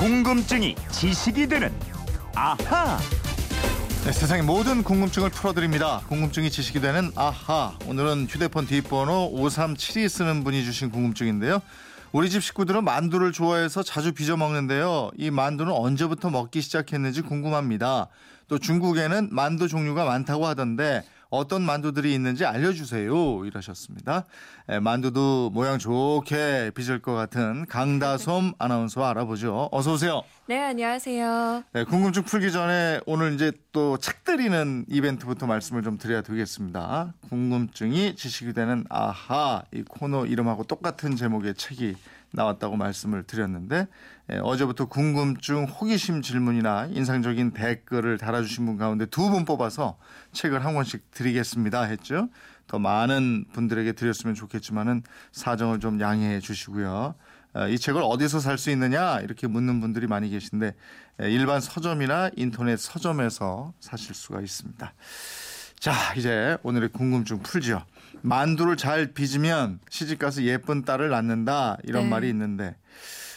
궁금증이 지식이 되는 아하. 네, 세상의 모든 궁금증을 풀어드립니다. 궁금증이 지식이 되는 아하. 오늘은 휴대폰 뒷번호 5372 쓰는 분이 주신 궁금증인데요. 우리 집 식구들은 만두를 좋아해서 자주 빚어 먹는데요. 이 만두는 언제부터 먹기 시작했는지 궁금합니다. 또 중국에는 만두 종류가 많다고 하던데 어떤 만두들이 있는지 알려주세요. 이러셨습니다. 에, 만두도 모양 좋게 빚을 것 같은 강다솜 아나운서 알아보죠. 어서 오세요. 네, 안녕하세요. 네, 궁금증 풀기 전에 오늘 이제 또 책 드리는 이벤트부터 말씀을 좀 드려야 되겠습니다. 궁금증이 지식이 되는 아하 이 코너 이름하고 똑같은 제목의 책이 나왔다고 말씀을 드렸는데 예, 어제부터 궁금증, 호기심 질문이나 인상적인 댓글을 달아주신 분 가운데 두 분 뽑아서 책을 한 권씩 드리겠습니다 했죠. 더 많은 분들에게 드렸으면 좋겠지만은 사정을 좀 양해해 주시고요. 어, 이 책을 어디서 살 수 있느냐 이렇게 묻는 분들이 많이 계신데 예, 일반 서점이나 인터넷 서점에서 사실 수가 있습니다. 자 이제 오늘의 궁금증 풀죠. 만두를 잘 빚으면 시집가서 예쁜 딸을 낳는다 이런 네. 말이 있는데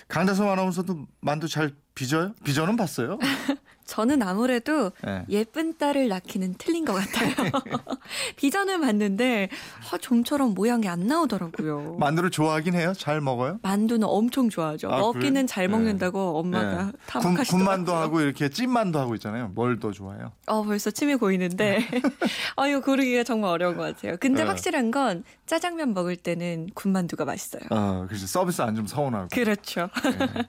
강다솜 아나운서도 만두 잘 빚어요? 빚어는 봤어요? 저는 아무래도 네. 예쁜 딸을 낳기는 틀린 것 같아요. 비전을 봤는데 어, 좀처럼 모양이 안 나오더라고요. 만두를 좋아하긴 해요? 잘 먹어요? 만두는 엄청 좋아하죠. 아, 먹기는 그래요? 잘 네. 먹는다고 엄마가 네. 다 군, 막하시더라고요. 군만두 하고 이렇게 찐만두 하고 있잖아요. 뭘 더 좋아해요? 어, 벌써 침이 고이는데 아 이거 고르기가 정말 어려운 것 같아요. 근데 네. 확실한 건 짜장면 먹을 때는 군만두가 맛있어요. 어, 그래서 서비스 안 좀 서운하고. 그렇죠. 네.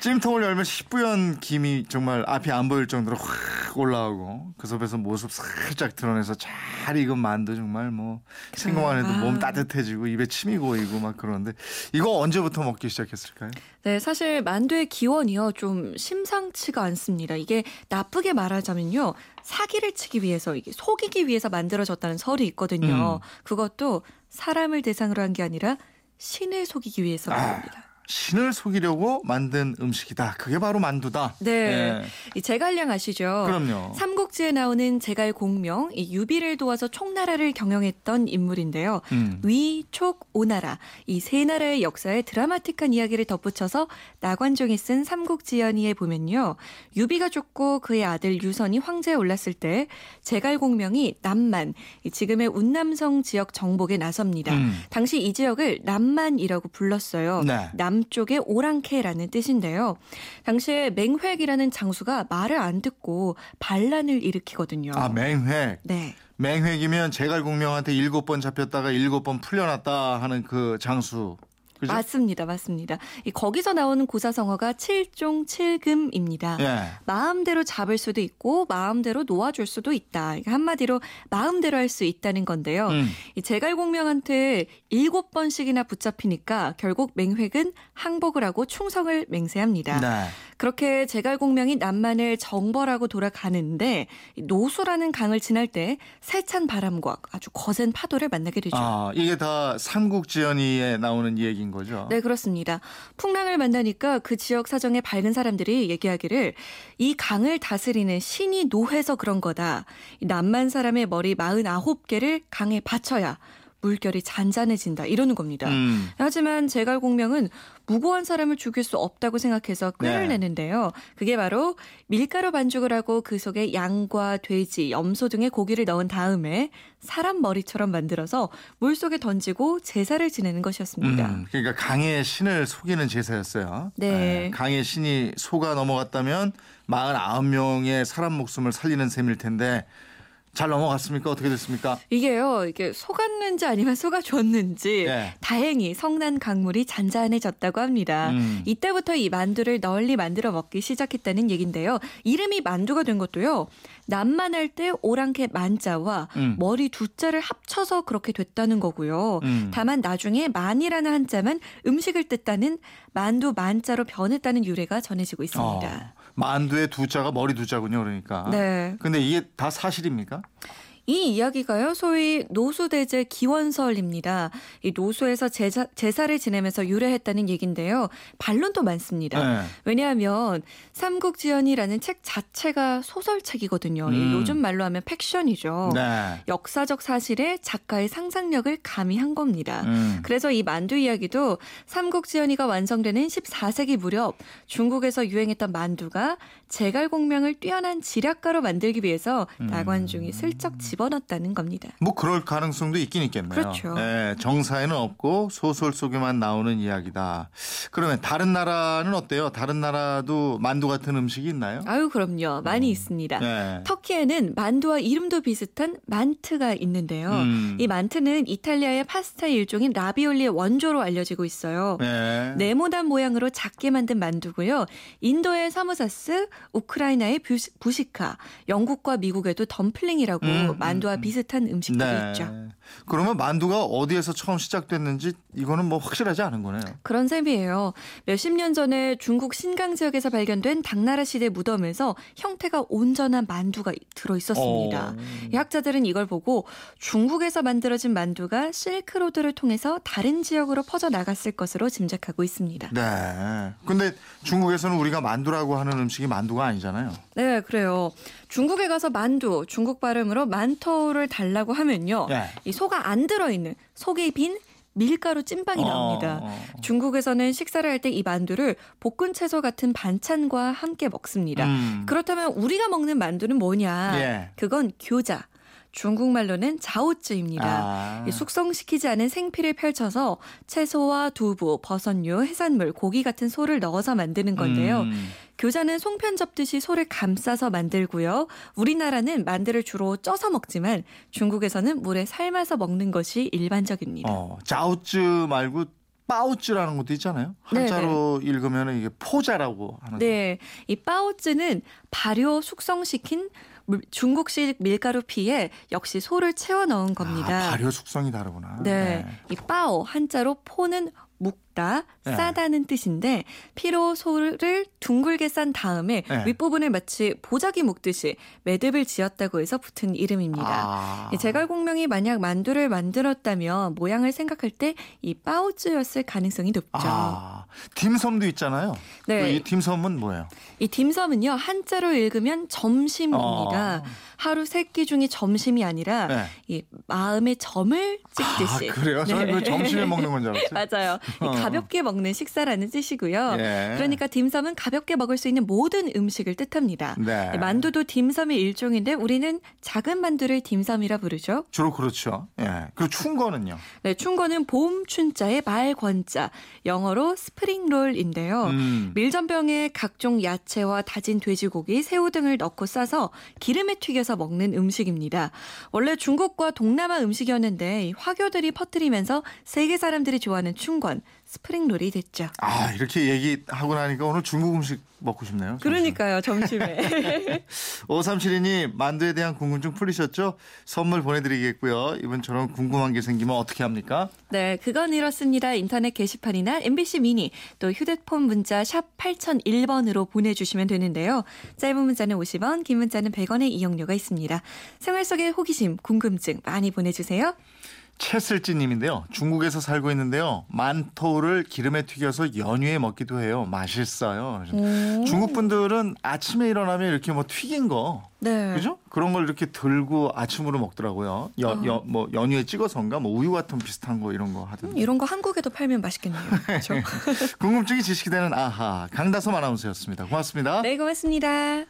찜통을 열면 시뿌연 김이 정말 앞이 안 보일 정도로 확 올라오고 그 속에서 모습 살짝 드러내서 잘 익은 만두 정말 뭐 생각만 해도 아. 몸 따뜻해지고 입에 침이 고이고 막 그러는데 이거 언제부터 먹기 시작했을까요? 네, 사실 만두의 기원이요 좀 심상치가 않습니다. 이게 나쁘게 말하자면요 사기를 치기 위해서 이게 속이기 위해서 만들어졌다는 설이 있거든요. 음. 그것도 사람을 대상으로 한 게 아니라 신을 속이기 위해서라는 아. 겁니다. 신을 속이려고 만든 음식이다. 그게 바로 만두다. 네, 예. 이 제갈량 아시죠? 그럼요. 삼국지에 나오는 제갈 공명, 이 유비를 도와서 총나라를 경영했던 인물인데요. 음. 위, 촉, 오나라 이 세 나라의 역사에 드라마틱한 이야기를 덧붙여서 나관종이 쓴 삼국지연의에 보면요. 유비가 죽고 그의 아들 유선이 황제에 올랐을 때 제갈 공명이 남만 이 지금의 운남성 지역 정복에 나섭니다. 음. 당시 이 지역을 남만이라고 불렀어요. 네. 남 쪽의 오랑캐라는 뜻인데요. 당시에 맹획이라는 장수가 말을 안 듣고 반란을 일으키거든요. 아 맹획. 네. 맹획이면 제갈공명한테 일곱 번 잡혔다가 일곱 번 풀려났다 하는 그 장수. 그죠? 맞습니다. 맞습니다. 이 거기서 나오는 고사성어가 칠종 칠금입니다. 예. 마음대로 잡을 수도 있고 마음대로 놓아줄 수도 있다. 한마디로 마음대로 할 수 있다는 건데요. 음. 이 제갈공명한테 일곱 번씩이나 붙잡히니까 결국 맹획은 항복을 하고 충성을 맹세합니다. 네. 그렇게 제갈공명이 남만을 정벌하고 돌아가는데 이 노수라는 강을 지날 때 세찬 바람과 아주 거센 파도를 만나게 되죠. 아, 이게 다 삼국지연의에 나오는 얘기인 거죠. 네, 그렇습니다. 풍랑을 만나니까 그 지역 사정에 밝은 사람들이 얘기하기를 이 강을 다스리는 신이 노해서 그런 거다. 이 남만 사람의 머리 49개를 강에 바쳐야 물결이 잔잔해진다. 이러는 겁니다. 음. 하지만 제갈공명은 무고한 사람을 죽일 수 없다고 생각해서 꾀를 네. 내는데요. 그게 바로 밀가루 반죽을 하고 그 속에 양과 돼지, 염소 등의 고기를 넣은 다음에 사람 머리처럼 만들어서 물 속에 던지고 제사를 지내는 것이었습니다. 음, 그러니까 강의 신을 속이는 제사였어요. 네. 예, 강의 신이 속아 넘어갔다면 49명의 사람 목숨을 살리는 셈일 텐데 잘 넘어갔습니까? 어떻게 됐습니까? 이게요, 이게 속았는지 아니면 속아줬는지 예. 다행히 성난 강물이 잔잔해졌다고 합니다. 음. 이때부터 이 만두를 널리 만들어 먹기 시작했다는 얘긴데요. 이름이 만두가 된 것도요. 남만할 때 오랑캐 만자와 음. 머리 두 자를 합쳐서 그렇게 됐다는 거고요. 음. 다만 나중에 만이라는 한자만 음식을 뜻다는 만두 만자로 변했다는 유래가 전해지고 있습니다. 어, 만두의 두 자가 머리 두 자군요. 그러니까. 네. 근데 이게 다 사실입니까? 이 이야기가요, 소위 노수대제 기원설입니다. 이 노수에서 제사, 제사를 지내면서 유래했다는 얘기인데요. 반론도 많습니다. 네. 왜냐하면 삼국지연이라는 책 자체가 소설책이거든요. 이 음. 요즘 말로 하면 팩션이죠. 네. 역사적 사실에 작가의 상상력을 가미한 겁니다. 음. 그래서 이 만두 이야기도 삼국지연이가 완성되는 14세기 무렵 중국에서 유행했던 만두가 제갈공명을 뛰어난 지략가로 만들기 위해서 음. 나관중이 슬쩍 집어넣었다는 겁니다. 뭐 그럴 가능성도 있긴 있겠네요. 그렇죠. 예, 정사에는 없고 소설 속에만 나오는 이야기다. 그러면 다른 나라는 어때요? 다른 나라도 만두 같은 음식이 있나요? 아유 그럼요. 많이 있습니다. 네. 터키에는 만두와 이름도 비슷한 만트가 있는데요. 음. 이 만트는 이탈리아의 파스타 일종인 라비올리의 원조로 알려지고 있어요. 네. 네모난 모양으로 작게 만든 만두고요. 인도의 사무사스, 우크라이나의 부시카, 영국과 미국에도 덤플링이라고 음, 만두와 음, 비슷한 음식들이 있죠. 그러면 만두가 어디에서 처음 시작됐는지 이거는 뭐 확실하지 않은 거네요. 그런 셈이에요. 몇십 년 전에 중국 신강 지역에서 발견된 당나라 시대 무덤에서 형태가 온전한 만두가 들어 있었습니다. 어. 이 학자들은 이걸 보고 중국에서 만들어진 만두가 실크로드를 통해서 다른 지역으로 퍼져 나갔을 것으로 짐작하고 있습니다. 네. 근데 중국에서는 우리가 만두라고 하는 음식이 만두가 아니잖아요. 네, 그래요. 중국에 가서 만두, 중국 발음으로 만 토를 달라고 하면요. 네. 이 소가 안 들어있는 속에 빈 밀가루 찐빵이 나옵니다. 어, 어. 중국에서는 식사를 할 때 이 만두를 볶은 채소 같은 반찬과 함께 먹습니다. 음. 그렇다면 우리가 먹는 만두는 뭐냐? 예. 그건 교자. 중국말로는 자오쯔입니다. 아. 이 숙성시키지 않은 생피를 펼쳐서 채소와 두부, 버섯류, 해산물, 고기 같은 소를 넣어서 만드는 건데요. 음. 교자는 송편 접듯이 소를 감싸서 만들고요. 우리나라는 만두를 주로 쪄서 먹지만 중국에서는 물에 삶아서 먹는 것이 일반적입니다. 어, 자우쯔 말고 빠우쯔라는 것도 있잖아요. 한자로 읽으면 이게 포자라고 하는. 네, 이 빠오쯔는 발효 숙성시킨 물- 중국식 밀가루 피에 역시 소를 채워 넣은 겁니다. 아, 발효 숙성이 다르구나. 네. 이 빠오 한자로 포는 묵 다, 네. 싸다는 뜻인데 피로 소를 둥글게 싼 다음에 네. 윗부분을 마치 보자기 묶듯이 매듭을 지었다고 해서 붙은 이름입니다. 아. 이 제갈공명이 만약 만두를 만들었다면 모양을 생각할 때 이 빠오쯔였을 가능성이 높죠. 아, 딤섬도 있잖아요. 네. 이 딤섬은 뭐예요? 이 딤섬은요 한자로 읽으면 점심입니다. 어. 하루 세 끼 중에 점심이 아니라 네. 이 마음에 점을 찍듯이. 아, 그래요? 저는 네. 그 점심에 먹는 건 줄 알았어요. 맞아요. 가볍게 먹는 식사라는 뜻이고요. 예. 그러니까 딤섬은 가볍게 먹을 수 있는 모든 음식을 뜻합니다. 네. 만두도 딤섬의 일종인데 우리는 작은 만두를 딤섬이라 부르죠. 주로 그렇죠. 예. 그리고 충거는요. 네, 충거는 봄 춘자의 말 권자, 영어로 스프링롤인데요. 음. 밀전병에 각종 야채와 다진 돼지고기, 새우 등을 넣고 싸서 기름에 튀겨서 먹는 음식입니다. 원래 중국과 동남아 음식이었는데 이 화교들이 퍼뜨리면서 세계 사람들이 좋아하는 충권, 스프링롤이 됐죠. 아, 이렇게 얘기하고 나니까 오늘 중국 음식 먹고 싶네요. 그러니까요, 점심에. 5372님, 만두에 대한 궁금증 풀리셨죠? 선물 보내드리겠고요. 이번처럼 궁금한 게 생기면 어떻게 합니까? 네, 그건 이렇습니다. 인터넷 게시판이나 MBC 미니 또 휴대폰 문자 샵 8001번으로 보내주시면 되는데요. 짧은 문자는 50원, 긴 문자는 100원의 이용료가 있습니다. 생활 속의 호기심, 궁금증 많이 보내주세요. 채슬찌님인데요. 중국에서 살고 있는데요. 만토를 기름에 튀겨서 연유에 먹기도 해요. 맛있어요. 중국 분들은 아침에 일어나면 이렇게 뭐 튀긴 거, 네. 그죠? 그런 걸 이렇게 들고 아침으로 먹더라고요. 여, 아. 여, 뭐 연유에 찍어서인가, 뭐 우유 같은 비슷한 거 이런 거 하던데. 이런 거 한국에도 팔면 맛있겠네요. 궁금증이 지식이 되는 아하 강다솜 아나운서였습니다. 고맙습니다. 네, 고맙습니다.